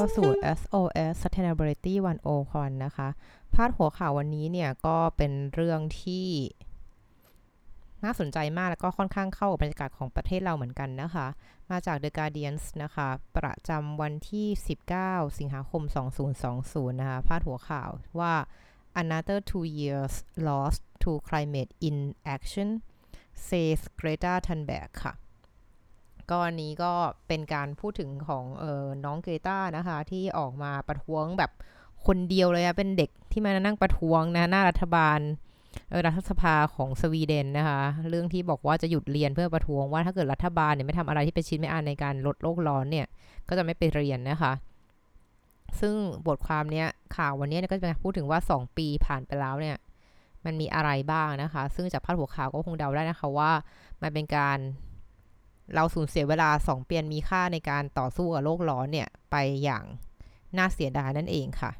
เข้าสู่ SOS Sustainability 101นะคะ พาดหัวข่าววันนี้เนี่ยก็เป็นเรื่องที่ น่าสนใจมากแล้วก็ค่อนข้างเข้ากับบรรยากาศของประเทศเราเหมือนกันนะคะ มาจาก The Guardian นะคะ ประจำวันที่ 19 สิงหาคม 2020 นะคะ พาดหัวข่าวว่า another two years lost to climate inaction says Greta Thunberg ค่ะ ก็อันนี้ก็เป็นการพูดถึงของเออน้องเกรตานะคะ ที่ออกมาประท้วงแบบคนเดียวเลยอะเป็นเด็กที่มานั่งประท้วงนะหน้ารัฐบาลรัฐสภาของสวีเดนนะคะ เรื่องที่บอกว่าจะหยุดเรียนเพื่อประท้วงว่าถ้าเกิดรัฐบาลเนี่ยไม่ทำอะไรที่เป็นชิ้นไม่อันในการลดโลกร้อนเนี่ย ก็จะไม่ไปเรียนนะคะ ซึ่งบทความเนี้ยข่าววันนี้ก็จะพูดถึงว่า 2 ปีผ่านไปแล้วเนี่ย มันมีอะไรบ้างนะคะ ซึ่งจากพาดหัวข่าวก็คงเดาได้นะคะว่า มันเป็นการ เราสูญเสียเวลา2ปีมีค่าในการต่อสู้กับโลกร้อนเนี่ย ไปอย่างน่าเสียดายนั่นเองค่ะ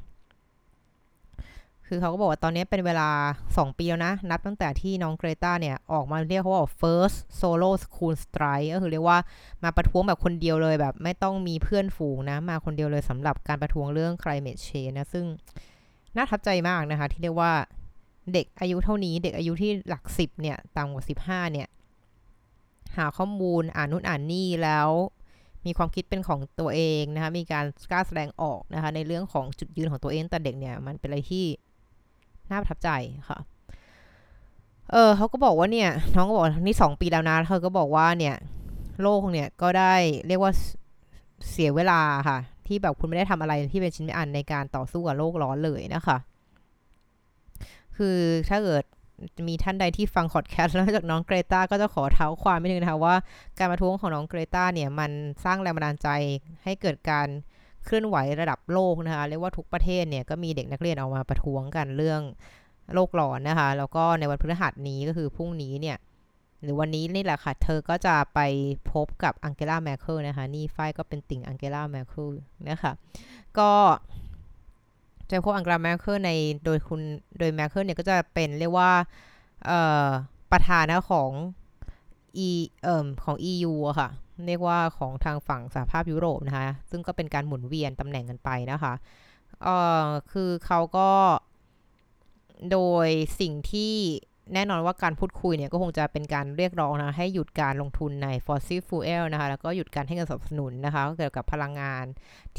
คือเขาก็บอกว่าตอนนี้เป็นเวลา 2 ปีแล้วนะ นับตั้งแต่ที่น้องเกรตาเนี่ย ออกมาเรียกเขาว่า first solo school strike ก็คือเรียกว่ามาประท้วงแบบคนเดียวเลยแบบไม่ต้องมีเพื่อนฝูงนะ มาคนเดียวเลยสำหรับการประท้วงเรื่อง climate change นะ ซึ่งน่าทับใจมากนะคะ ที่เรียกว่าเด็กอายุเท่านี้ เด็กอายุที่หลักสิบเนี่ยต่ำกว่าสิบห้าเนี่ย หาข้อมูลอ่านนู่นอ่านนี่แล้ว มีความคิดเป็นของตัวเองนะคะมีการกล้าแสดงออกนะคะในเรื่องของจุดยืนของตัวเองแต่เด็กเนี่ยมันเป็นอะไรที่น่าประทับใจค่ะเออเขาก็บอกว่าเนี่ยน้องก็บอกนี่สองปีแล้วนะเธอก็บอกว่าเนี่ยโลกเนี่ยก็ได้เรียกว่าเสียเวลาค่ะ ที่แบบคุณไม่ได้ทำอะไรที่เป็นชิ้นไม่อันในการต่อสู้กับโลกร้อนเลยนะคะ คือถ้าเกิด มีท่านใดที่ฟังพอดแคสต์แล้วจากน้องเกรตาก็จะขอเท้าความนิดนึงนะคะว่าการประท้วงของน้องเกรตาเนี่ยมันสร้างแรงบันดาลใจให้เกิดการเคลื่อนไหวระดับโลกนะคะเรียกว่าทุกประเทศเนี่ยก็มีเด็กนักเรียนออกมาประท้วงกันเรื่องโลกร้อนนะคะ แล้วก็ในวันพฤหัสนี้ก็คือพรุ่งนี้เนี่ยหรือวันนี้นี่แหละค่ะ เธอก็จะไปพบกับอังเกลาแมร์เคิลนะคะ นี่ฝ้ายก็เป็นติ่งอังเกลาแมร์เคิลนะคะ ก็ จะพบอังเกลาแมร์เคิลในโดยคุณโดยแมร์เคิลเนี่ยก็จะเป็นเรียกว่าประธานของ e เอ่อของ EU อะค่ะ เรียกว่าของทางฝั่งสหภาพยุโรปนะคะ ซึ่งก็เป็นการหมุนเวียนตำแหน่งกันไปนะคะเอ่อคือเขาก็โดยสิ่งที่แน่นอนว่าการพูดคุยเนี่ยก็คงจะเป็นการเรียกร้องนะ ให้หยุดการลงทุนใน fossil fuel นะคะ แล้วก็หยุดการให้เงินสนับสนุนนะคะ เกี่ยวกับพลังงาน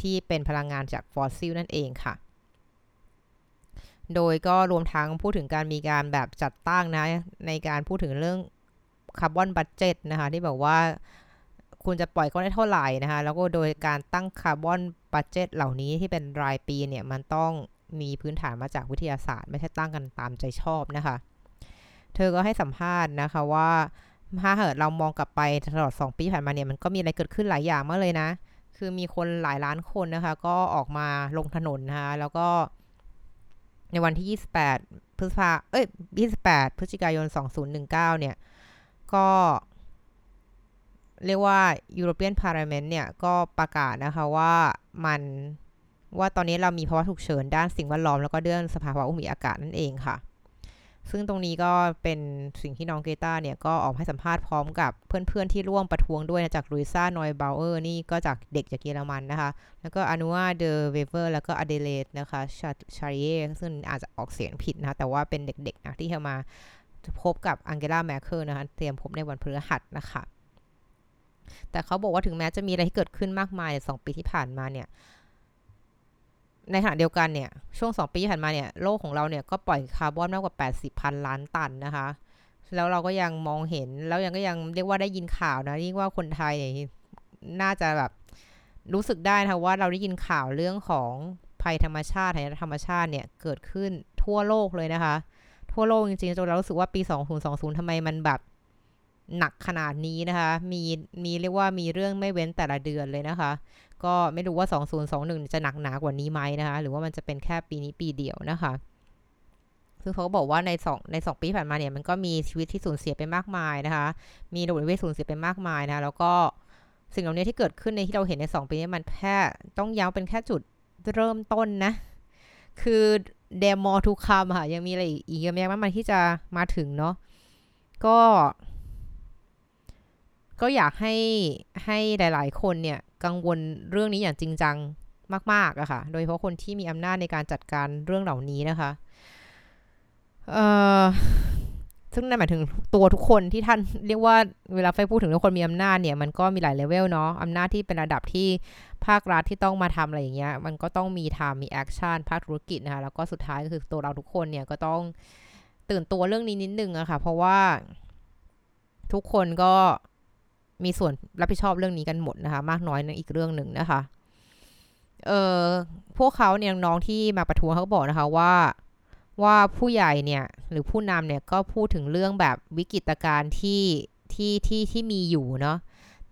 ที่เป็นพลังงานจากฟอสซิลนั่นเองค่ะ โดยก็รวมทั้งพูดถึงการมีการแบบจัดตั้งนะ ในการพูดถึงเรื่อง carbon budget นะคะ ที่แบบว่าคุณจะปล่อยก็ได้เท่าไหร่นะคะ แล้วก็โดยการตั้ง carbon budget เหล่านี้ที่เป็นรายปีเนี่ยมันต้องมีพื้นฐานมาจากวิทยาศาสตร์ ไม่ใช่ตั้งกันตามใจชอบนะคะ เธอก็ให้สัมภาษณ์นะคะว่าถ้าเกิดเรามองกลับไปตลอด 2 ปีผ่านมาเนี่ยมันก็มีอะไรเกิดขึ้นหลายอย่างมากเลยนะ คือมีคนหลายล้านคนนะคะ ก็ออกมาลงถนนนะคะแล้วก็ ในวันที่ 28 พฤษภา เอ้ย 28 พฤศจิกายน 2019 เนี่ย ก็ เรียกว่า European Parliament เนี่ย ก็ประกาศนะคะว่ามันว่าตอนนี้เรามีภาวะฉุกเฉินด้านสิ่งแวดล้อมแล้วก็เรื่องสภาวะอุณหภูมิอากาศนั่นเองค่ะ ซึ่งตรงนี้ก็เป็นสิ่งที่น้องเกรตาเนี่ยก็ออกให้สัมภาษณ์พร้อมกับเพื่อนๆที่ร่วมประท้วงด้วยนะจากลุยซ่านอยเบาวเออร์นี่ก็จากเด็กจากเยอรมันนะคะ แล้วก็อนัวเดอเวเวอร์แล้วก็อเดเลดนะคะชาชาริเยซึ่งอาจจะออกเสียงผิดนะแต่ว่าเป็นเด็กๆนะที่จะมาพบกับอังเกลาแมร์เคิลนะคะเตรียมพบในวันพฤหัสนะคะแต่เขาบอกว่าถึงแม้จะมีอะไรที่เกิดขึ้นมากมายสองปีที่ผ่านมาเนี่ย ในขณะเดียวกันเนี่ย ช่วง 2 ปีที่ผ่านมาเนี่ย โลกของเราเนี่ยก็ปล่อยคาร์บอนมากกว่า 80พันล้านตันนะคะ แล้วเราก็ยังมองเห็น แล้วยังก็ยังเรียกว่าได้ยินข่าวนะที่ว่าคนไทยเนี่ยน่าจะแบบรู้สึกได้นะว่าเราได้ยินข่าวเรื่องของภัยธรรมชาติภัยธรรมชาติเนี่ยเกิดขึ้นทั่วโลกเลยนะคะ ทั่วโลกจริงๆจนเรารู้สึกว่าปี 2020ทำไมมันแบบหนักขนาดนี้นะคะ มีมีเรียกว่ามีเรื่องไม่เว้นแต่ละเดือนเลยนะคะ ก็ไม่รู้ว่า 2021 จะหนักหนากว่านี้ไหมนะคะ หรือว่ามันจะเป็นแค่ปีนี้ปีเดียวนะคะ ซึ่งเขาก็บอกว่าใน2ใน 2 ปีผ่านมาเนี่ยมันก็มีชีวิตที่สูญเสียไปมากมายนะคะ มีระบบนิเวศสูญเสียไปมากมายนะแล้วก็สิ่งเหล่านี้ที่เกิดขึ้นในที่เราเห็นใน 2 ปีนี้มันแค่ต้องย้ำเป็นแค่จุดเริ่มต้นนะ คือเดมอทุกคำค่ะ ยังมีอะไรอีกเยอะแยะมากมายที่จะมาถึงเนาะก็ ก็อยากให้ให้หลาย ๆ คนเนี่ย กังวลเรื่องนี้อย่างจริงจังมากๆอะค่ะ โดยเฉพาะคนที่มีอำนาจในการจัดการเรื่องเหล่านี้นะคะ เอ่อ ซึ่งนั่นหมายถึงตัวทุกคนที่ท่านเรียกว่าเวลาฝ้ายพูดถึงทุกคนมีอำนาจเนี่ย มันก็มีหลายเลเวลเนาะอำนาจที่เป็นระดับที่ภาครัฐที่ต้องมาทำอะไรอย่างเงี้ย มันก็ต้องมีทำมี action ภาคธุรกิจนะคะ แล้วก็สุดท้ายก็คือตัวเราทุกคนเนี่ยก็ต้องตื่นตัวเรื่องนี้นิดนึงอะค่ะ เพราะว่าทุกคนก็ มีส่วนรับผิดชอบเรื่องนี้กันหมดนะคะ มากน้อยในอีกเรื่องหนึ่งนะคะ เออพวกเขาเนี่ยน้องที่มาประท้วงเขาก็บอกนะคะว่าว่าผู้ใหญ่เนี่ยหรือผู้นำเนี่ยก็พูดถึงเรื่องแบบวิกฤตการณ์ที่ที่ที่ที่มีอยู่เนาะ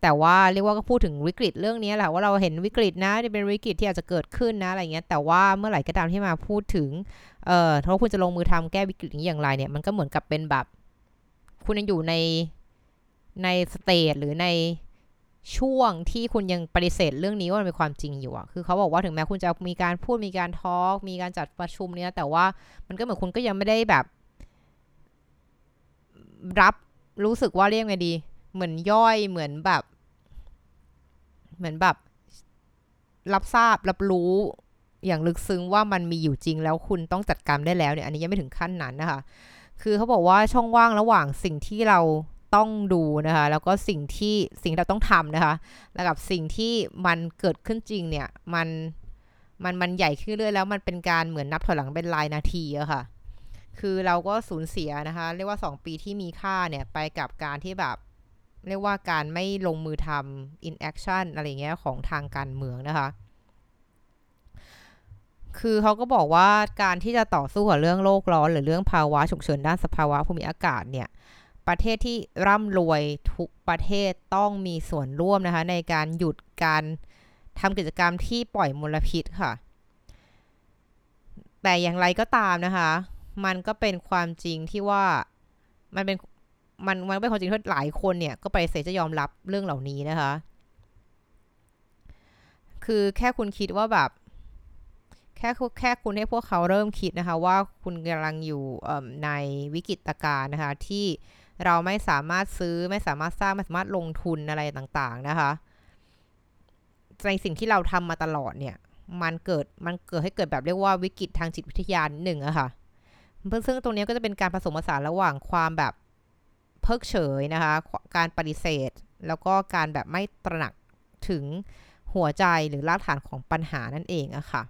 แต่ว่าเรียกว่าก็พูดถึงวิกฤตเรื่องนี้แหละว่าเราเห็นวิกฤตนะจะเป็นวิกฤตที่อาจจะเกิดขึ้นนะอะไรเงี้ยแต่ว่าเมื่อไหร่ก็ตามที่มาพูดถึงเอ่อถ้าคุณจะลงมือทำแก้วิกฤตนี้อย่างไรเนี่ยมันก็เหมือนกับเป็นแบบ คุณยังอยู่ใน ในสเตจหรือในช่วงที่คุณยังปฏิเสธเรื่องนี้ว่ามันเป็นความจริงอยู่อะคือเขาบอกว่าถึงแม้คุณจะมีการพูดมีการทอล์กมีการจัดประชุมเนี่ยแต่ว่ามันก็เหมือนคุณก็ยังไม่ได้แบบ รับรู้สึกว่าเรียกไงดี เหมือนย่อยเหมือนแบบ เหมือนแบบ รับทราบรับรู้อย่างลึกซึ้งว่ามันมีอยู่จริงแล้วคุณต้องจัดการได้แล้วเนี่ยอันนี้ยังไม่ถึงขั้นนั้นนะคะ คือเขาบอกว่าช่องว่างระหว่างสิ่งที่เรา ต้องดูนะคะแล้วก็สิ่งที่สิ่งเราต้องทำนะคะแล้วกับสิ่งที่มันเกิดขึ้นจริงเนี่ยมันมันมันใหญ่ขึ้นเรื่อยแล้วมันเป็นการเหมือนนับถอยหลังเป็นรายนาทีอะค่ะ คือเราก็สูญเสียนะคะ เรียกว่า 2 ปีที่มีค่าเนี่ยไปกับการที่แบบเรียกว่าการไม่ลงมือทำ in action อะไรเงี้ยของทางการเมืองนะคะ คือเขาก็บอกว่าการที่จะต่อสู้กับเรื่องโลกร้อน หรือเรื่องภาวะฉุกเฉินด้านสภาวะภูมิอากาศเนี่ย ประเทศที่ร่ำรวยทุกประเทศต้องมีส่วนร่วมนะคะ ในการหยุดการทำกิจกรรมที่ปล่อยมลพิษค่ะ แต่อย่างไรก็ตามนะคะ มันก็เป็นความจริงที่ว่ามันเป็นมันมันเป็นความจริงที่หลายคนเนี่ยก็ไปเสจะยอมรับเรื่องเหล่านี้นะคะ คือแค่คุณคิดว่าแบบแค่แค่คุณให้พวกเขาเริ่มคิดนะคะ ว่าคุณกำลังอยู่ในวิกฤตการณ์นะคะ ที่ เราไม่สามารถซื้อไม่สามารถสร้างไม่สามารถลงทุนอะไรต่างๆนะคะในสิ่งที่เราทำมาตลอดเนี่ย มันเกิดมันเกิดให้เกิดแบบเรียกว่าวิกฤตทางจิตวิทยาหนึ่งอะคะ่ะซึ่งตรงนี้ก็จะเป็นการผสมผสานระหว่างความแบบเพิกเฉยนะคะ การปฏิเสธ แล้วก็การแบบไม่ตระหนักถึงหัวใจหรือรากฐานของปัญหานั่นเองอะคะ่ะ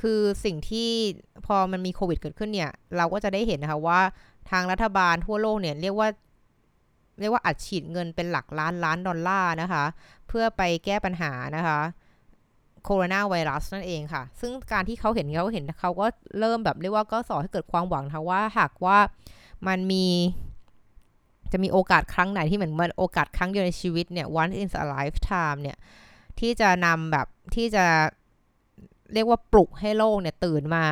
คือสิ่งที่พอมันมีโควิดเกิดขึ้นเนี่ย เราก็จะได้เห็นนะคะว่า ทางรัฐบาลทั่วโลกเนี่ยเรียกว่าเรียกว่าอัดฉีดเงินเป็นหลักล้านล้านดอลลาร์นะคะ เพื่อไปแก้ปัญหานะคะโคโรนาไวรัสนั่นเองค่ะ ซึ่งการที่เขาเห็นเขาเห็นเขาก็เริ่มแบบเรียกว่าก็สอให้เกิดความหวังนะว่าหากว่ามันมีจะมีโอกาสครั้งไหนที่เหมือนมันโอกาสครั้งเดียวในชีวิตเนี่ย once in a lifetime เนี่ย ที่จะนำแบบที่จะเรียกว่าปลุกให้โลกเนี่ยตื่นมา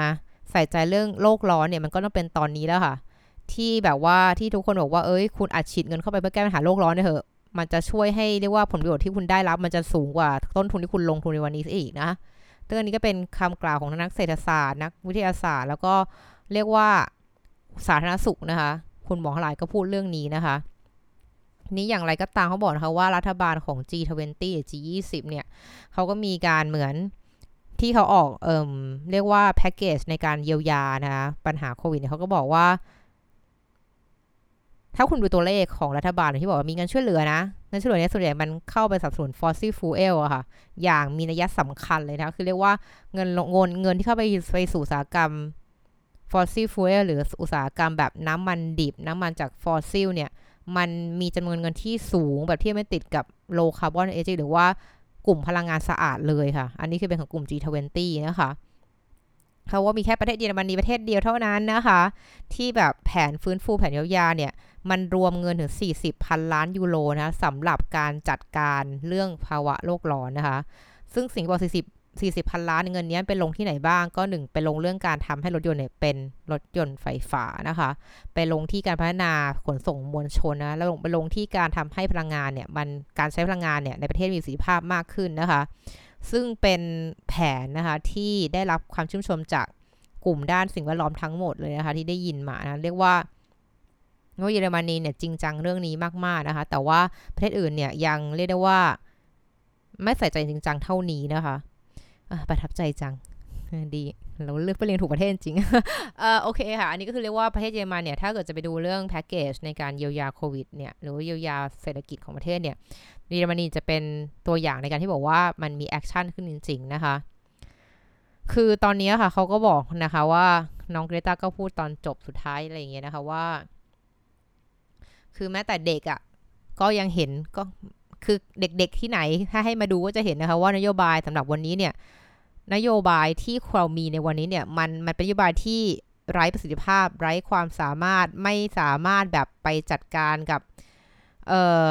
ใส่ใจเรื่องโลกร้อนเนี่ยมันก็ต้องเป็นตอนนี้แล้วค่ะ ที่แบบว่าที่ทุกคนบอกว่าเอ้ยคุณอัดฉีดเงินเข้าไปเพื่อแก้ปัญหาโลกร้อนเนี่ยเถอะมันจะช่วยให้เรียกว่าผลประโยชน์ที่คุณได้รับ มันจะสูงกว่าต้นทุนที่คุณลงทุนในวันนี้อีกนะซึ่งอันนี้ก็เป็นคำกล่าวของนักเศรษฐศาสตร์ นักวิทยาศาสตร์ แล้วก็เรียกว่าสาธารณสุขนะคะ คุณหมอหลายก็พูดเรื่องนี้นะคะ นี้อย่างไรก็ตามเขาบอกนะคะว่ารัฐบาลของ G20 หรือ G20 เนี่ยเขาก็มีการเหมือนที่เขาออกเอ่มเรียกว่าแพ็กเกจในการเยียวยานะคะปัญหาโควิดเขาก็บอกว่า ถ้าคุณดูตัวเลขของรัฐบาลที่บอกว่ามีเงินช่วยเหลือนะเงินช่วยเหลือเนี่ยส่วนใหญ่มันเข้าไปสนับสนุน fossil fuel อะค่ะ อย่างมีนัยสำคัญเลยนะคือเรียกว่าเงินเงินเงินที่เข้าไปไปสู่อุตสาหกรรม fossil fuel หรืออุตสาหกรรมแบบน้ำมันดิบ น้ำมันจากฟอสซิลเนี่ยมันมีจำนวนเงินที่สูงแบบที่ไม่ติดกับ low carbon energy หรือว่ากลุ่มพลังงานสะอาดเลยค่ะ อันนี้คือเป็นของกลุ่ม G20 นะคะ เขาว่ามีแค่ประเทศเยอรมนีประเทศเดียวเท่านั้นนะคะ ที่แบบแผนฟื้นฟูแผนยาวๆเนี่ย มันรวมเงินถึง 40 พันล้านยูโรนะสำหรับการจัดการเรื่องภาวะโลกร้อนนะคะ ซึ่งสิ่งบอก40 40 พันล้านเงินนี้ไปลงที่ไหนบ้างก็หนึ่งไปลงเรื่องการทำให้รถยนต์เนี่ยเป็นรถยนต์ไฟฟ้านะคะ ไปลงที่การพัฒนาขนส่งมวลชนนะแล้วลงไปลงที่การทำให้พลังงานเนี่ยมันการใช้พลังงานเนี่ยในประเทศมีประสิทธิภาพมากขึ้นนะคะ ซึ่งเป็นแผนนะคะที่ได้รับความชื่นชมจากกลุ่มด้านสิ่งแวดล้อมทั้งหมดเลยนะคะที่ได้ยินมานะเรียกว่าว่าเยอรมนีเนี่ยจริงจังเรื่องนี้มากๆนะคะ แต่ว่าประเทศอื่นเนี่ยยังเรียกได้ว่า ไม่ใส่ใจจริงจังเท่านี้นะคะประทับใจจังดีเราเลือกไปเรียนถูกประเทศจริงเออโอเคค่ะ อันนี้ก็คือเรียกว่าประเทศเยอรมันเนี่ย ถ้าเกิดจะไปดูเรื่องแพ็กเกจในการเยียวยาโควิดเนี่ย หรือว่าเยียวยาเศรษฐกิจของประเทศเนี่ย เยอรมนีจะเป็นตัวอย่างในการที่บอกว่ามันมี action ขึ้นจริง ๆ นะคะ คือตอนนี้ค่ะเขาก็บอกนะคะว่าน้องเกรตาก็พูดตอนจบสุดท้ายอะไรอย่างเงี้ยนะคะว่า คือแม้แต่เด็กอะ่ะก็ยังเห็นก็คือเด็กๆที่ไหน ถ้าให้มาดูก็จะเห็นนะคะ ว่านโยบายสำหรับวันนี้เนี่ย นโยบายที่เรามีในวันนี้เนี่ย มันมันเป็นนโยบายที่ไร้ประสิทธิภาพ ไร้ความสามารถไม่สามารถแบบไปจัดการกับ เอ่อ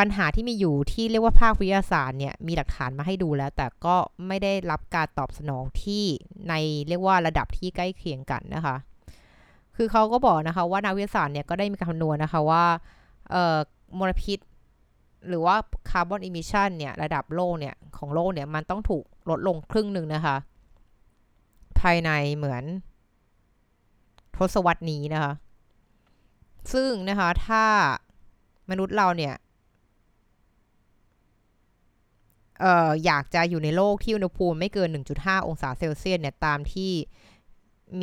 ปัญหาที่มีอยู่ที่เรียกว่าภาควิทยาศาสตร์เนี่ยมีหลักฐานมาให้ดูแล้ว แต่ก็ไม่ได้รับการตอบสนองที่ในเรียกว่าระดับที่ใกล้เคียงกันนะคะ คือเขาก็บอกนะคะว่านักวิทยาศาสตร์เนี่ยก็ได้มีการคำนวณนะคะว่าเอ่อมลพิษ หรือว่า carbon emission เนี่ยระดับโลกเนี่ยของโลกเนี่ยมันต้องถูกลดลงครึ่งหนึ่งนะคะ ภายในเหมือนทศวรรษนี้นะคะ ซึ่งนะคะถ้ามนุษย์เราเนี่ย อออยากจะอยู่ในโลกที่อุณหภูมิไม่เกิน 1.5 องศาเซลเซียสเนี่ยตามที่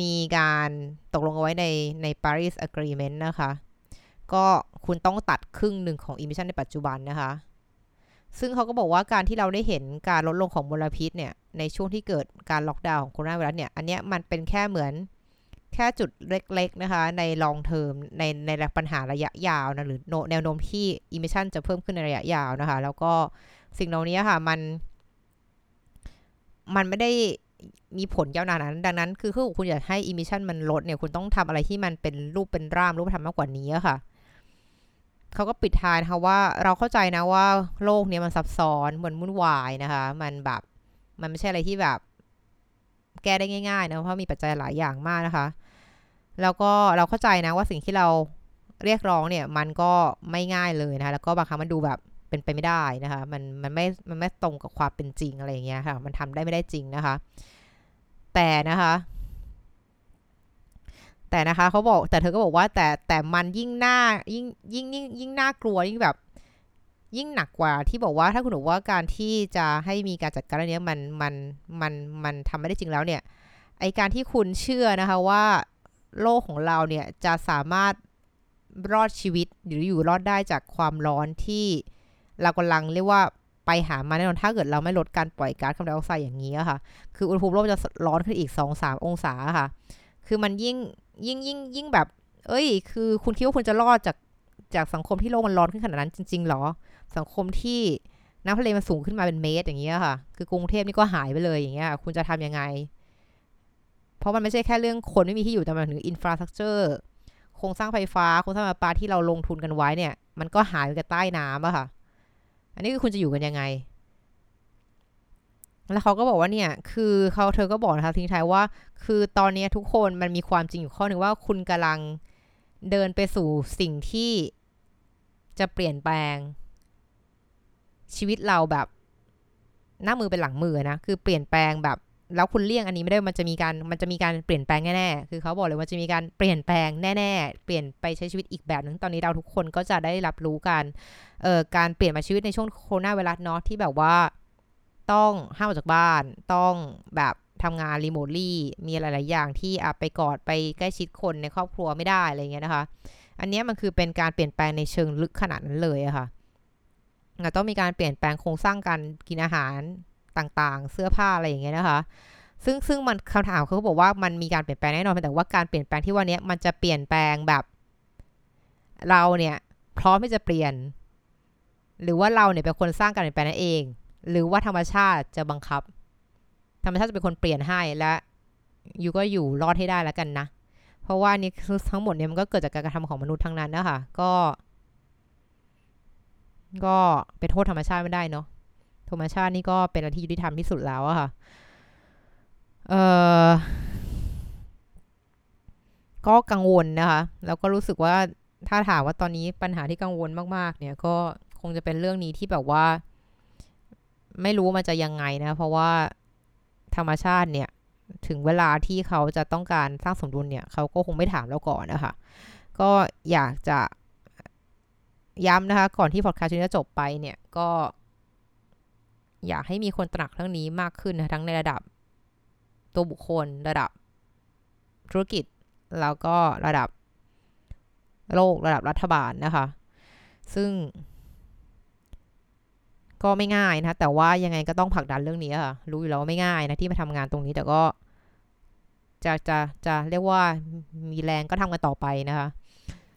มีการตกลงเอาไว้ในใน Paris Agreement นะคะ ก็คุณต้องตัดครึ่งหนึ่งของ emission ในปัจจุบันนะคะ ซึ่งเขาก็บอกว่าการที่เราได้เห็นการลดลงของมลพิษเนี่ย ในช่วงที่เกิดการล็อกดาวน์ของโคโรนาไวรัสเนี่ย อันนี้มันเป็นแค่เหมือนแค่จุดเล็ก ๆ นะคะ ใน long term ในในปัญหาระยะยาวนะ หรือแนวโน้มที่ emission จะเพิ่มขึ้นในระยะยาวนะคะ แล้วก็ สิ่งเหล่านี้ค่ะมัน มันไม่ได้มีผลยาวนานนั้น ดังนั้นคือคือคุณอยากให้ emission มันลดเนี่ยคุณต้องทำอะไรที่มันเป็นรูปเป็นร่างรูปธรรมมากกว่านี้ค่ะเขาก็ปิดท้ายนะคะว่าเราเข้าใจนะว่าโลกนี้มันซับซ้อนเหมือนวุ่นวายนะคะ มันแบบมันไม่ใช่อะไรที่แบบ แก้ได้ง่ายๆนะเพราะมีปัจจัยหลายอย่างมากนะคะ แล้วก็เราเข้าใจนะว่าสิ่งที่เราเรียกร้องเนี่ย มันก็ไม่ง่ายเลยนะคะแล้วก็บางครั้งมันดูแบบ เป็นไปไม่ได้นะคะ มันมันไม่มันไม่ตรงกับความเป็นจริงอะไรอย่างเงี้ยค่ะ มันทำได้ไม่ได้จริงนะคะ แต่นะคะ แต่นะคะเขาบอกแต่เธอก็บอกว่า แต่แต่มันยิ่งหน่ายิ่งยิ่งยิ่งยิ่งน่ากลัวยิ่งแบบ ยิ่งหนักกว่าที่บอกว่าถ้าคุณบอกว่าการที่จะให้มีการจัดการเรื่องนี้มันมันมันมันทำไม่ได้จริงแล้วเนี่ยไอการที่คุณเชื่อนะคะว่าโลกของเราเนี่ยจะสามารถรอดชีวิตหรืออยู่รอดได้จากความร้อนที่ เรากำลังเรียกว่าไปหามาแน่นอนถ้าเกิดเราไม่ลดการปล่อยก๊าซคาร์บอนไดออกไซด์อย่างนี้ค่ะ คืออุณหภูมิโลกจะร้อนขึ้นอีก 2-3 องศาค่ะ คือมันยิ่งยิ่งยิ่งยิ่งแบบ เอ้ย คือคุณคิดว่าคุณจะรอดจากจากสังคมที่โลกมันร้อนขึ้นขนาดนั้นจริง ๆ หรอ สังคมที่น้ำทะเลมันสูงขึ้นมาเป็นเมตรอย่างเงี้ยค่ะ คือกรุงเทพนี่ก็หายไปเลยอย่างเงี้ย คุณจะทํำยังไง เพราะมันไม่ใช่แค่เรื่องคนไม่มีที่อยู่แต่มันถึงอินฟราสตรักเจอร์โครงสร้างไฟฟ้าโครงสร้างไฟฟ้าที่เราลงทุนกันไว้เนี่ย มันก็หายไปกับใต้น้ำอะค่ะ อันนี้คือคุณจะอยู่กันยังไง แล้วเขาก็บอกว่าเนี่ย คือเขาเธอก็บอกนะคะทิ้งท้ายว่า คือตอนนี้ทุกคนมันมีความจริงอยู่ข้อหนึ่งว่าคุณกำลังเดินไปสู่สิ่งที่จะเปลี่ยนแปลง ชีวิตเราแบบหน้ามือเป็นหลังมือนะ คือเปลี่ยนแปลงแบบ แล้วคุณเลี่ยงอันนี้ไม่ได้มันจะมีการมันจะมีการเปลี่ยนแปลงแน่ๆคือเขาบอกเลยว่าจะมีการเปลี่ยนแปลงแน่ๆ เปลี่ยนไปใช้ชีวิตอีกแบบนึงตอนนี้เราทุกคนก็จะได้รับรู้การเอ่อการเปลี่ยนมาชีวิตในช่วงโควิดไวรัสเนาะที่แบบว่าต้องห้ามออกจากบ้านต้องแบบทำงานรีโมทลี่มีหลาย ๆ อย่างที่อาไปกอดไปใกล้ชิดคนในครอบครัวไม่ได้อะไรเงี้ยนะคะ อันนี้มันคือเป็นการเปลี่ยนแปลงในเชิงลึกขนาดนั้นเลยอะคะ่ะต้องมีการเปลี่ยนแปลงโครงสร้างการกินอาหาร ต่างๆ เสื้อผ้าอะไรอย่างเงี้ยนะคะ ซึ่งซึ่งมันคำถามเขาบอกว่ามันมีการเปลี่ยนแปลงแน่นอนแต่ว่าการเปลี่ยนแปลงที่ว่านี้มันจะเปลี่ยนแปลงแบบ เราเนี่ยพร้อมที่จะเปลี่ยน หรือว่าเราเนี่ยเป็นคนสร้างการเปลี่ยนแปลงนั่นเอง หรือว่าธรรมชาติจะบังคับ ธรรมชาติจะเป็นคนเปลี่ยนให้และอยู่ก็อยู่รอดให้ได้แล้วกันนะ เพราะว่านี่ทั้งหมดเนี่ยมันก็เกิดจากการกระทำของมนุษย์ทั้งนั้นนะคะก็ ก็ไปโทษธรรมชาติไม่ได้เนาะ ธรรมชาตินี่ก็เป็นอะไรที่ยุติธรรมที่สุดแล้วอะค่ะเออก็กังวลนะคะ แล้วก็รู้สึกว่าถ้าถามว่าตอนนี้ปัญหาที่กังวลมากๆ เนี่ยก็คงจะเป็นเรื่องนี้ที่แบบว่า ไม่รู้มันจะยังไงนะ เพราะว่าธรรมชาติเนี่ย ถึงเวลาที่เขาจะต้องการสร้างสมดุลเนี่ย เขาก็คงไม่ถามเราก่อนนะคะ ก็อยากจะย้ำนะคะ ก่อนที่พอดคาสต์จะจบไปเนี่ย ก็ อยากให้มีคนตระหนักเรื่องนี้มากขึ้นนะทั้งในระดับ ตัวบุคคลระดับ ธุรกิจ แล้วก็ระดับ โลกระดับรัฐบาลนะคะ ซึ่ง ก็ไม่ง่ายนะแต่ว่ายังไงก็ต้องผลักดันเรื่องนี้ค่ะ รู้อยู่แล้วว่าไม่ง่ายนะที่มาทำงานตรงนี้แต่ก็จะจะจะเรียกว่ามีแรงก็ทำกันต่อไปนะคะ